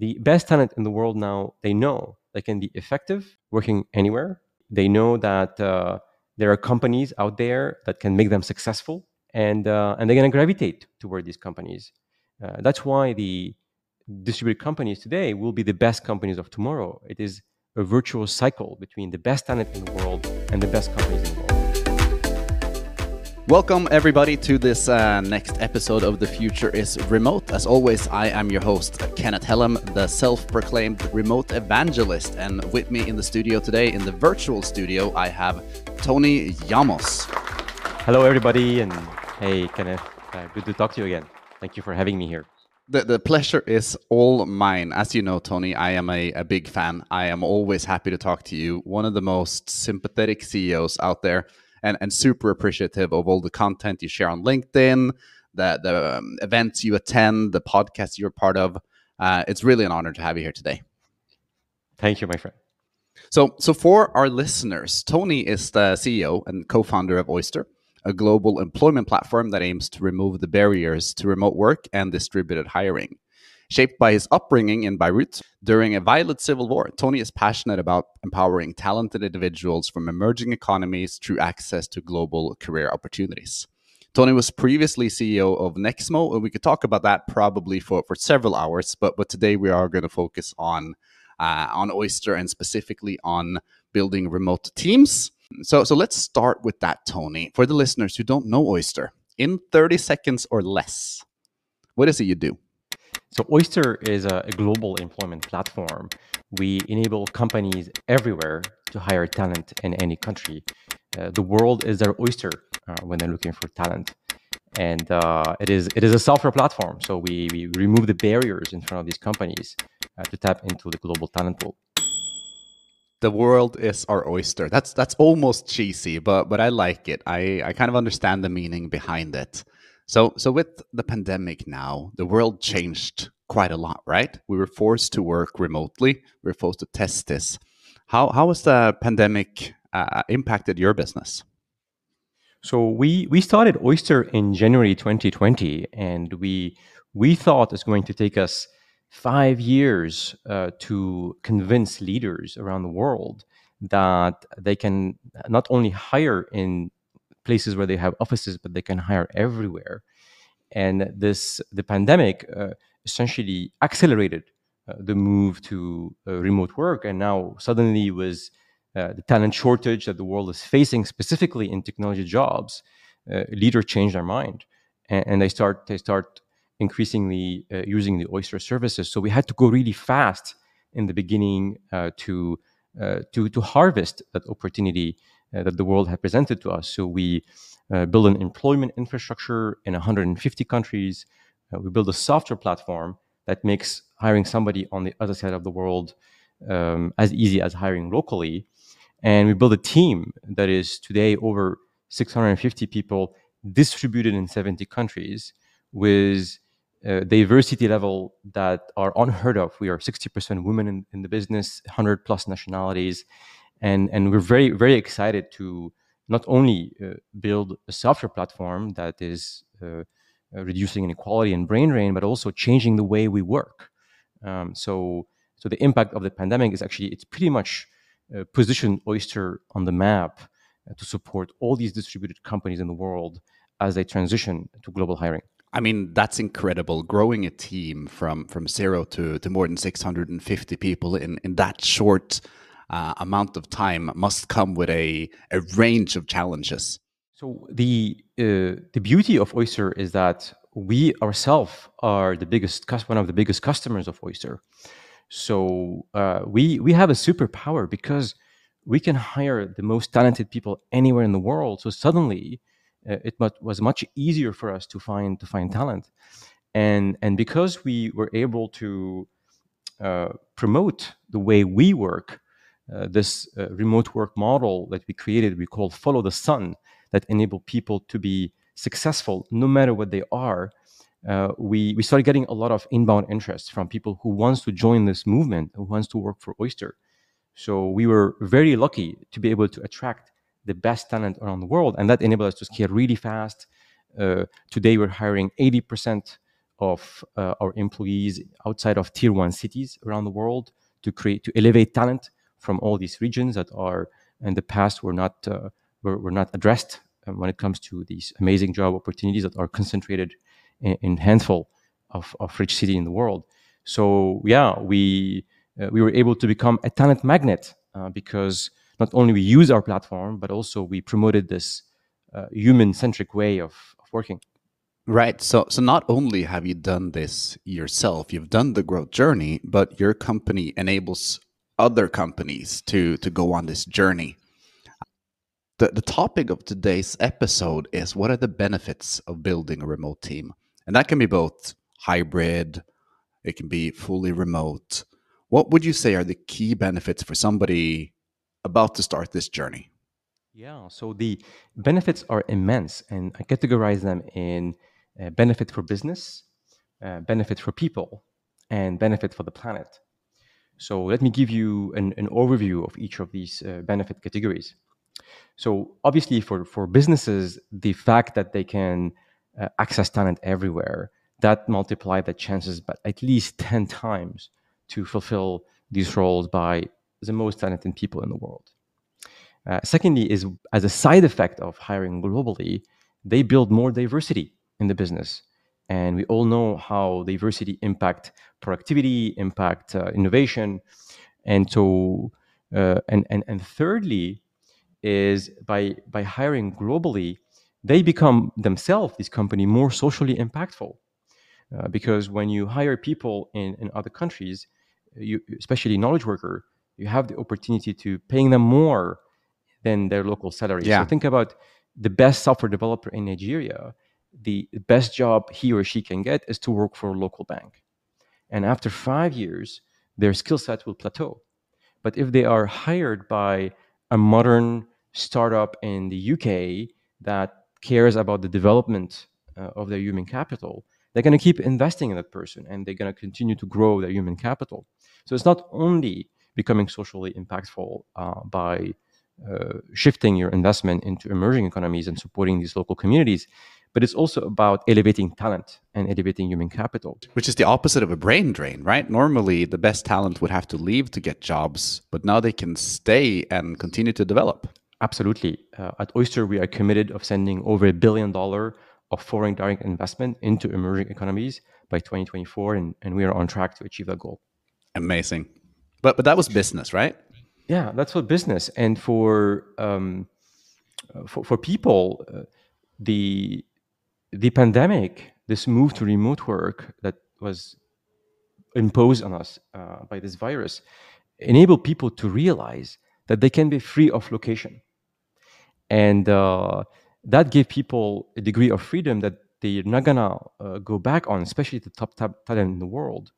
the best talent in the world now, they know they can be effective working anywhere. They know that uh, there are companies out there that can make them successful, and uh, and they're going to gravitate toward these companies. Uh, that's why the distributed companies today will be the best companies of tomorrow. It is a virtuous cycle between the best talent in the world and the best companies in the world. Welcome, everybody, to this uh, next episode of The Future is Remote. As always, I am your host, Kenneth Hellam, the self proclaimed remote evangelist. And with me in the studio today, in the virtual studio, I have Tony Jamous. Hello, everybody, and hey, Kenneth. Uh, good to talk to you again. Thank you for having me here. The, the pleasure is all mine. As you know, Tony, I am a, a big fan. I am always happy to talk to you. One of the most sympathetic CEOs out there, and, and super appreciative of all the content you share on LinkedIn, the, the um, events you attend, the podcasts you're part of. Uh, it's really an honor to have you here today. Thank you, my friend. So, so for our listeners, Tony is the CEO and co-founder of Oyster a global employment platform that aims to remove the barriers to remote work and distributed hiring. Shaped by his upbringing in Beirut during a violent civil war, Tony is passionate about empowering talented individuals from emerging economies through access to global career opportunities. Tony was previously CEO of Nexmo, and we could talk about that probably for, for several hours. But but today we are going to focus on uh, on Oyster and specifically on building remote teams. So, so let's start with that, Tony. For the listeners who don't know Oyster, in 30 seconds or less, what is it you do? So, Oyster is a, a global employment platform. We enable companies everywhere to hire talent in any country. Uh, the world is their oyster uh, when they're looking for talent. And uh, it is it is a software platform. So we, we remove the barriers in front of these companies uh, to tap into the global talent pool the world is our oyster. That's that's almost cheesy, but but I like it. I I kind of understand the meaning behind it. So so with the pandemic now, the world changed quite a lot, right? We were forced to work remotely. We were forced to test this. How how has the pandemic uh, impacted your business? So we we started Oyster in January 2020, and we we thought it's going to take us five years uh, to convince leaders around the world that they can not only hire in places where they have offices, but they can hire everywhere. And this, the pandemic, uh, essentially accelerated uh, the move to uh, remote work, and now suddenly was uh, the talent shortage that the world is facing, specifically in technology jobs. Uh, leaders change their mind, and, and they start they start increasingly uh, using the Oyster services. So we had to go really fast in the beginning uh, to uh, to to harvest that opportunity that the world had presented to us. So we uh, built an employment infrastructure in 150 countries. Uh, we build a software platform that makes hiring somebody on the other side of the world um, as easy as hiring locally. And we built a team that is today over 650 people distributed in 70 countries with uh, diversity level that are unheard of. We are 60% women in, in, the business, 100 plus nationalities, and and we're very very excited to not only uh, build a software platform that is uh, uh reducing inequality and brain drain, but also changing the way we work. Um, so so the impact of the pandemic is actually it's pretty much uh, positioned Oyster on the map uh, to support all these distributed companies in the world as they transition to global hiring. I mean, that's incredible. Growing a team from from zero to, to more than 650 people in, in that short uh, amount of time must come with a, a range of challenges. So the uh, the beauty of Oyster is that we ourselves are the biggest one of the biggest customers of Oyster. So uh, we we have a superpower because we can hire the most talented people anywhere in the world. So suddenly uh, it was much easier for us to find to find talent, and and because we were able to uh, promote the way we work, uh, this uh, remote work model that we created, we call Follow the Sun, that enable people to be successful no matter what they are. Uh, we we started getting a lot of inbound interest from people who wants to join this movement, who wants to work for Oyster. So we were very lucky to be able to attract the best talent around the world, and that enabled us to scale really fast. Uh, today, we're hiring 80% of uh, our employees outside of tier one cities around the world to create to elevate talent from all these regions that are in the past were not uh, were, were not addressed um, when it comes to these amazing job opportunities that are concentrated in, in handful of, of rich cities in the world. So yeah, we uh, we were able to become a talent magnet uh, because not only we use our platform, but also we promoted this uh, human-centric way of, of working. Right. So, so not only have you done this yourself, you've done the growth journey, but your company enables other companies to to go on this journey. The the topic of today's episode is what are the benefits of building a remote team, and that can be both hybrid, it can be fully remote. What would you say are the key benefits for somebody about to start this journey? Yeah, so the benefits are immense, and I categorize them in uh, benefit for business, uh, benefit for people, and benefit for the planet. So let me give you an, an overview of each of these uh, benefit categories. So obviously, for for businesses, the fact that they can uh, access talent everywhere that multiply the chances by at least ten times to fulfill these roles by the most talented people in the world. Uh, secondly, is as a side effect of hiring globally, they build more diversity in the business, and we all know how diversity impact productivity, impact uh, innovation, and so uh, and and and thirdly, is by by hiring globally, they become themselves this company more socially impactful, uh, because when you hire people in in other countries, you especially knowledge worker, you have the opportunity to paying them more than their local salary. Yeah. So think about the best software developer in Nigeria. The best job he or she can get is to work for a local bank. And after five years, their skill set will plateau. But if they are hired by a modern startup in the UK that cares about the development uh, of their human capital, they're going to keep investing in that person and they're going to continue to grow their human capital. So it's not only becoming socially impactful uh, by uh, shifting your investment into emerging economies and supporting these local communities, but it's also about elevating talent and elevating human capital. Which is the opposite of a brain drain, right? Normally, the best talent would have to leave to get jobs, but now they can stay and continue to develop. Absolutely. Uh, at Oyster, we are committed of sending over a billion dollar of foreign direct investment into emerging economies by 2024, and, and we are on track to achieve that goal. Amazing. But but that was business, right? Yeah, that's for business, and for um, uh, for, for people, uh, the the pandemic, this move to remote work that was imposed on us uh, by this virus, enabled people to realize that they can be free of location, and uh, that gave people a degree of freedom that they're not gonna uh, go back on, especially the top, top talent in the world.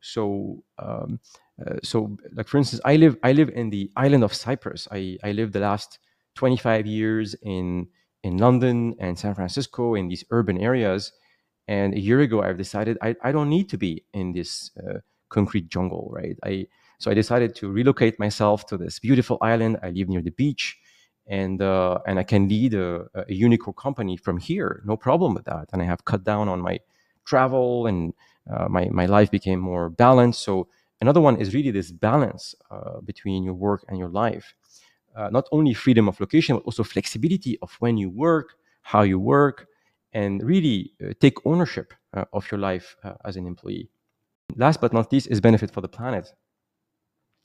So, um, uh, so like for instance, I live I live in the island of Cyprus. I I lived the last 25 years in in London and San Francisco in these urban areas. And a year ago, I've decided I, I don't need to be in this uh, concrete jungle, right? I so I decided to relocate myself to this beautiful island. I live near the beach, and uh, and I can lead a, a unicorn company from here, no problem with that. And I have cut down on my travel, and uh, my my life became more balanced. So another one is really this balance uh, between your work and your life uh, not only freedom of location, but also flexibility of when you work, how you work, and really uh, take ownership uh, of your life uh, as an employee. Last but not least is benefit for the planet.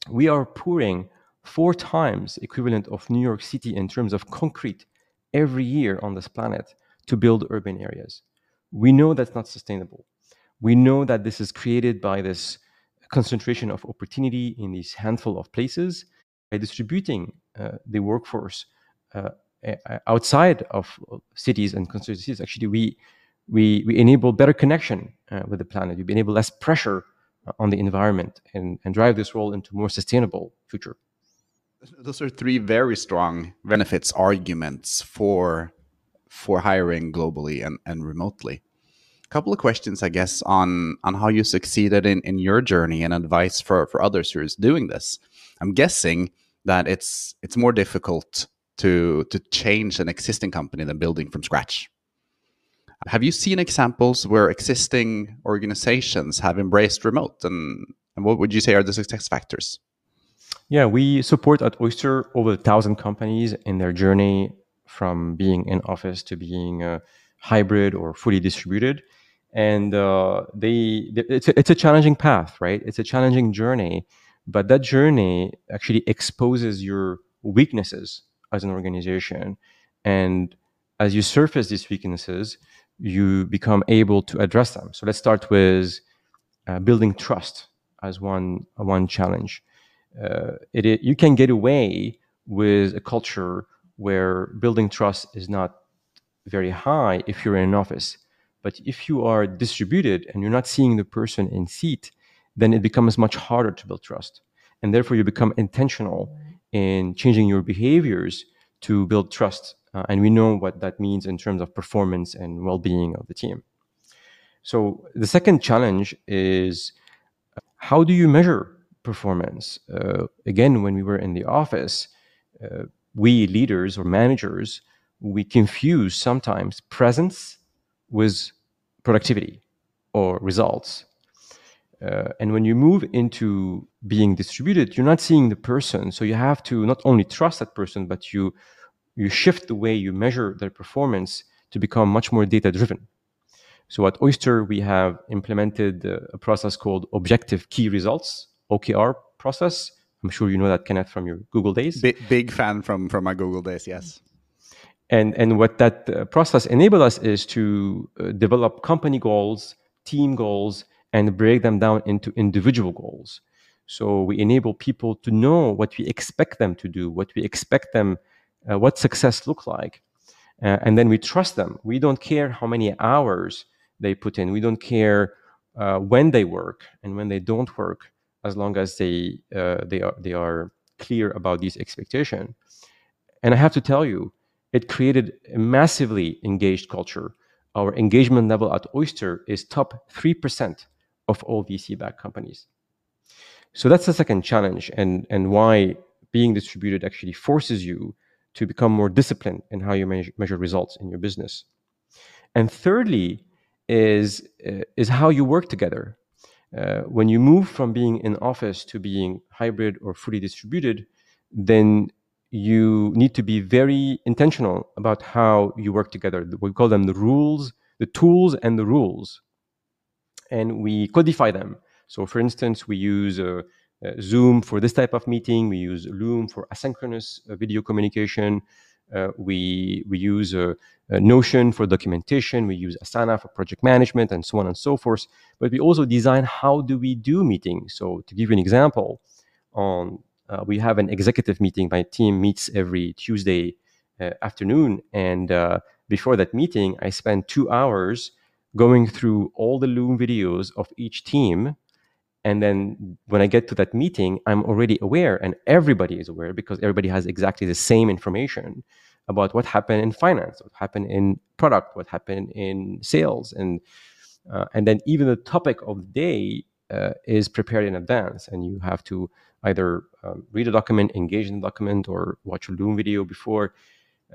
We are pouring four times equivalent of New York City in terms of concrete every year on this planet to build urban areas. We know that's not sustainable. We know that this is created by this concentration of opportunity in these handful of places by distributing uh, the workforce uh, outside of cities and constituent cities, actually we we we enable better connection uh, with the planet. We enable less pressure on the environment and, and drive this role into more sustainable future. Those are three very strong benefits arguments for for hiring globally and, and remotely. A couple of questions, I guess, on on how you succeeded in, in your journey and advice for, for others who is doing this. I'm guessing that it's it's more difficult to to change an existing company than building from scratch. Have you seen examples where existing organizations have embraced remote? And, and what would you say are the success factors? Yeah, we support at Oyster over a thousand companies in their journey from being in office to being uh, hybrid or fully distributed. And uh, they, it's a, it's a challenging path, right? It's a challenging journey, but that journey actually exposes your weaknesses as an organization. And as you surface these weaknesses, you become able to address them. So let's start with uh, building trust as one one challenge. Uh, it, it, you can get away with a culture where building trust is not very high if you're in an office. But if you are distributed and you're not seeing the person in seat, then it becomes much harder to build trust. And therefore, you become intentional in changing your behaviors to build trust. Uh, and we know what that means in terms of performance and well being of the team. So, the second challenge is uh, how do you measure performance? Uh, again, when we were in the office, uh, we leaders or managers, we confuse sometimes presence with productivity or results. Uh, and when you move into being distributed, you're not seeing the person. So you have to not only trust that person, but you you shift the way you measure their performance to become much more data driven. So at Oyster, we have implemented a process called Objective Key Results, OKR process. I'm sure you know that, Kenneth, from your Google days. Big, big fan from, from my Google days, yes. And, and what that uh, process enabled us is to uh, develop company goals, team goals, and break them down into individual goals. So we enable people to know what we expect them to do, what we expect them, uh, what success look like. Uh, and then we trust them. We don't care how many hours they put in. We don't care uh, when they work and when they don't work, as long as they uh, they are they are clear about these expectations. And I have to tell you, it created a massively engaged culture. Our engagement level at Oyster is top three percent of all VC-backed companies. So that's the second challenge, and and why being distributed actually forces you to become more disciplined in how you measure, measure results in your business. And thirdly, is uh, is how you work together. Uh, when you move from being in office to being hybrid or fully distributed, then you need to be very intentional about how you work together. We call them the rules, the tools, and the rules and we codify them. So, for instance, we use uh, uh, Zoom for this type of meeting. We use Loom for asynchronous uh, video communication. Uh, we we use uh, Notion for documentation. We use Asana for project management, and so on and so forth. But we also design how do we do meetings. So, to give you an example, on uh, we have an executive meeting. My team meets every Tuesday afternoon, and before that meeting, I spend two hours going through all the Loom videos of each team. And then when I get to that meeting, I'm already aware, and everybody is aware because everybody has exactly the same information about what happened in finance, what happened in product, what happened in sales, and uh, and then even the topic of the day uh, is prepared in advance, and you have to either um, read a document, engage in the document, or watch a Loom video before.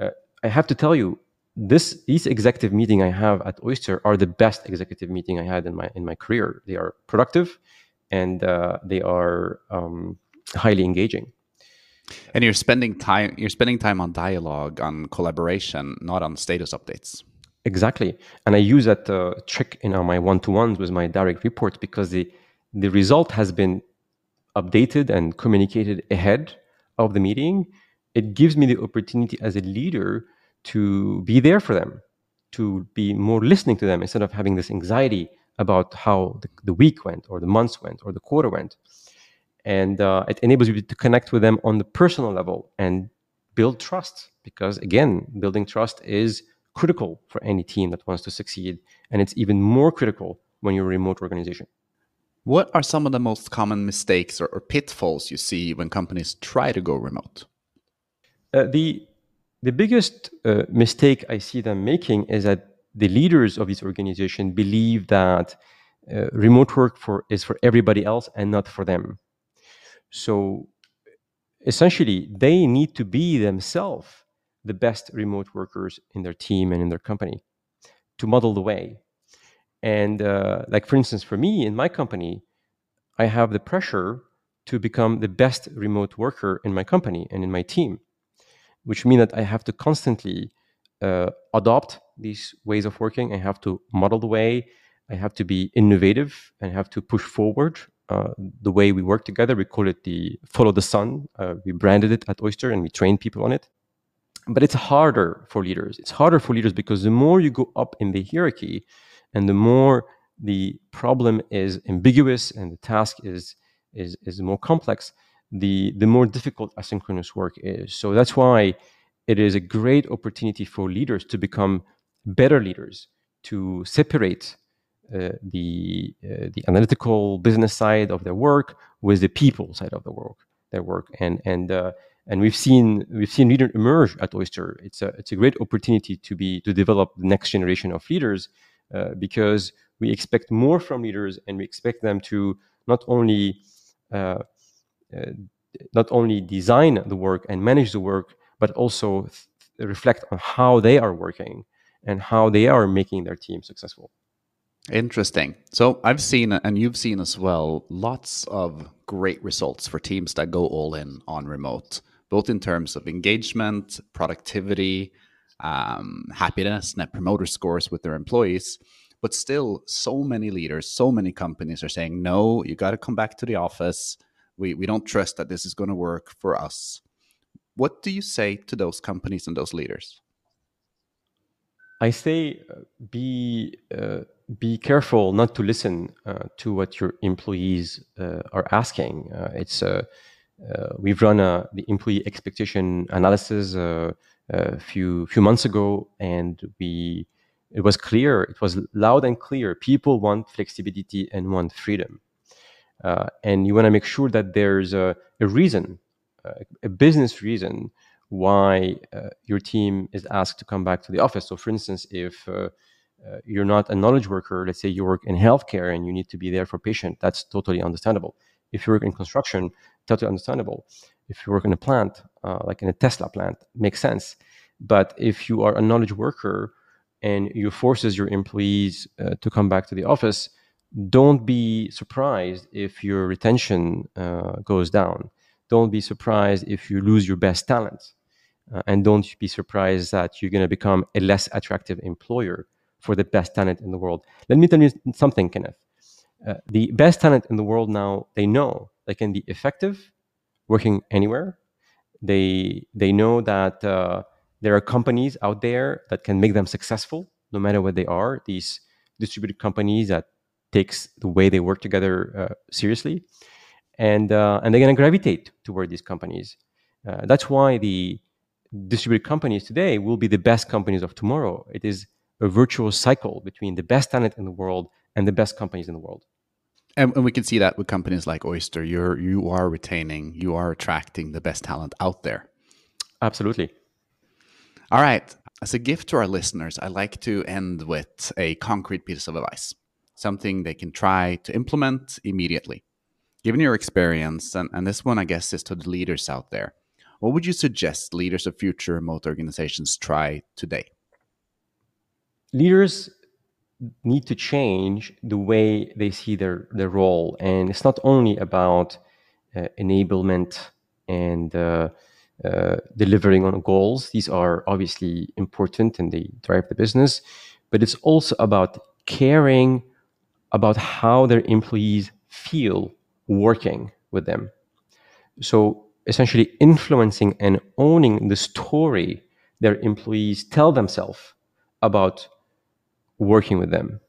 Uh, I have to tell you, this these executive meeting I have at Oyster are the best executive meeting I had in my in my career. They are productive, and uh, they are um, highly engaging. And you're spending time you're spending time on dialogue, on collaboration, not on status updates. Exactly, and I use that uh, trick in my one to ones with my direct reports because the the result has been updated and communicated ahead of the meeting. It gives me the opportunity as a leader to be there for them, to be more listening to them instead of having this anxiety about how the, the week went or the months went or the quarter went. And uh, it enables you to connect with them on the personal level and build trust because, again, building trust is critical for any team that wants to succeed. And it's even more critical when you're a remote organization. What are some of the most common mistakes or, or pitfalls you see when companies try to go remote? Uh, the the biggest uh, mistake I see them making is that the leaders of this organization believe that uh, remote work for is for everybody else and not for them. So essentially, they need to be themselves the best remote workers in their team and in their company. to model the way. And uh, like for instance, for me in my company, I have the pressure to become the best remote worker in my company and in my team, which means that I have to constantly uh, adopt these ways of working. I have to model the way. I have to be innovative and have to push forward uh, the way we work together. We call it the follow the sun. Uh, we branded it at Oyster and we train people on it. But it's harder for leaders. It's harder for leaders because the more you go up in the hierarchy and the more the problem is ambiguous and the task is is, is more complex, the, the more difficult asynchronous work is. So that's why it is a great opportunity for leaders to become better leaders, to separate uh, the uh, the analytical business side of their work with the people side of the work their work and and uh, and we've seen we've seen leaders emerge at Oyster. It's a it's a great opportunity to be to develop the next generation of leaders uh, because we expect more from leaders and we expect them to not only uh, not only design the work and manage the work, but also reflect on how they are working and how they are making their team successful. Interesting. So I've seen, and you've seen as well, lots of great results for teams that go all in on remote, both in terms of engagement, productivity, um, happiness, net promoter scores with their employees. But still, so many leaders, so many companies are saying, no, you got to come back to the office. We, we don't trust that this is going to work for us. What do you say to those companies and those leaders? I say uh, be uh, be careful not to listen uh, to what your employees uh, are asking. Uh, it's uh, we've run a, the employee expectation analysis a few few months ago, and we it was clear, it was loud and clear. People want flexibility and want freedom. Uh, and you want to make sure that there's a, a reason, uh, a business reason why uh, your team is asked to come back to the office. So, for instance, if uh, uh, you're not a knowledge worker, let's say you work in healthcare and you need to be there for patient, that's totally understandable. If you work in construction, totally understandable. If you work in a plant, uh, like in a Tesla plant, makes sense. But if you are a knowledge worker and you forces your employees to come back to the office, don't be surprised if your retention uh, goes down. Don't be surprised if you lose your best talent. Uh, and don't be surprised that you're going to become a less attractive employer for the best talent in the world. Let me tell you something, Kenneth. Uh, the best talent in the world now, they know they can be effective working anywhere. They, they know that uh, there are companies out there that can make them successful no matter what they are these distributed companies that takes the way they work together uh, seriously. And uh, and they're going to gravitate toward these companies. Uh, that's why the distributed companies today will be the best companies of tomorrow. It is a virtuous cycle between the best talent in the world and the best companies in the world. And, and we can see that with companies like oyster. You're you are retaining you are attracting the best talent out there. Absolutely. All right. As a gift to our listeners, I like to end with a concrete piece of advice, something they can try to implement immediately. Given your experience, and, and this one, I guess, is to the leaders out there, what would you suggest leaders of future remote organizations try today? Leaders need to change the way they see their, their role. And it's not only about uh, enablement and uh, uh, delivering on goals. These are obviously important and they drive the business, but it's also about caring about how their employees feel working with them. So essentially influencing and owning the story their employees tell themselves about working with them.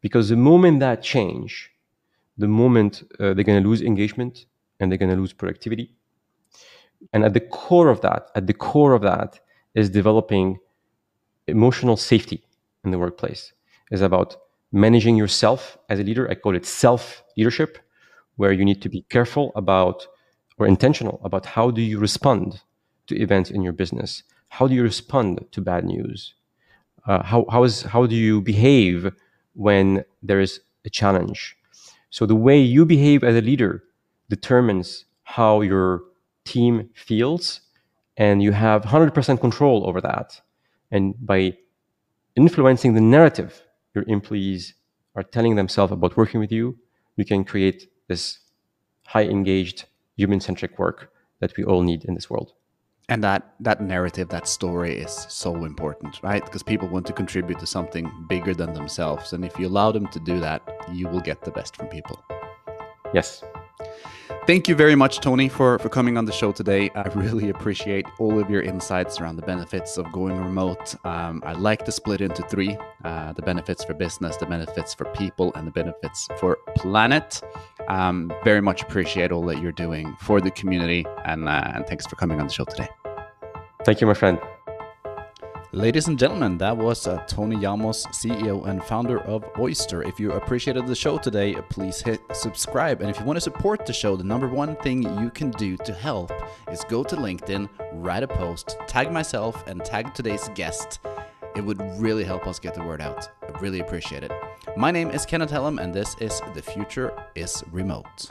Because the moment that change, the moment uh, they're going to lose engagement and they're going to lose productivity, and at the core of that, at the core of that is developing emotional safety in the workplace. Is about managing yourself as a leader. I call it self leadership, where you need to be careful about or intentional about how do you respond to events in your business. How do you respond to bad news? Uh, how, how, is, how do you behave when there is a challenge? So the way you behave as a leader determines how your team feels and you have 100% control over that and by influencing the narrative your employees are telling themselves about working with you, you can create this high engaged, human centric work that we all need in this world. And that that narrative, that story is so important, right? Because people want to contribute to something bigger than themselves. And if you allow them to do that, you will get the best from people. Yes. Thank you very much, Tony, for, for coming on the show today. I really appreciate all of your insights around the benefits of going remote. Um, I like to split into three uh, the benefits for business, the benefits for people, and the benefits for planet. Um, very much appreciate all that you're doing for the community, and, uh, and thanks for coming on the show today. Thank you, my friend. Ladies and gentlemen, that was uh, Tony Jamous, CEO and founder of Oyster. If you appreciated the show today, please hit subscribe. And if you want to support the show, the number one thing you can do to help is go to LinkedIn, write a post, tag myself, and tag today's guest. It would really help us get the word out. I really appreciate it. My name is Kenneth Hellum, and this is The Future is Remote.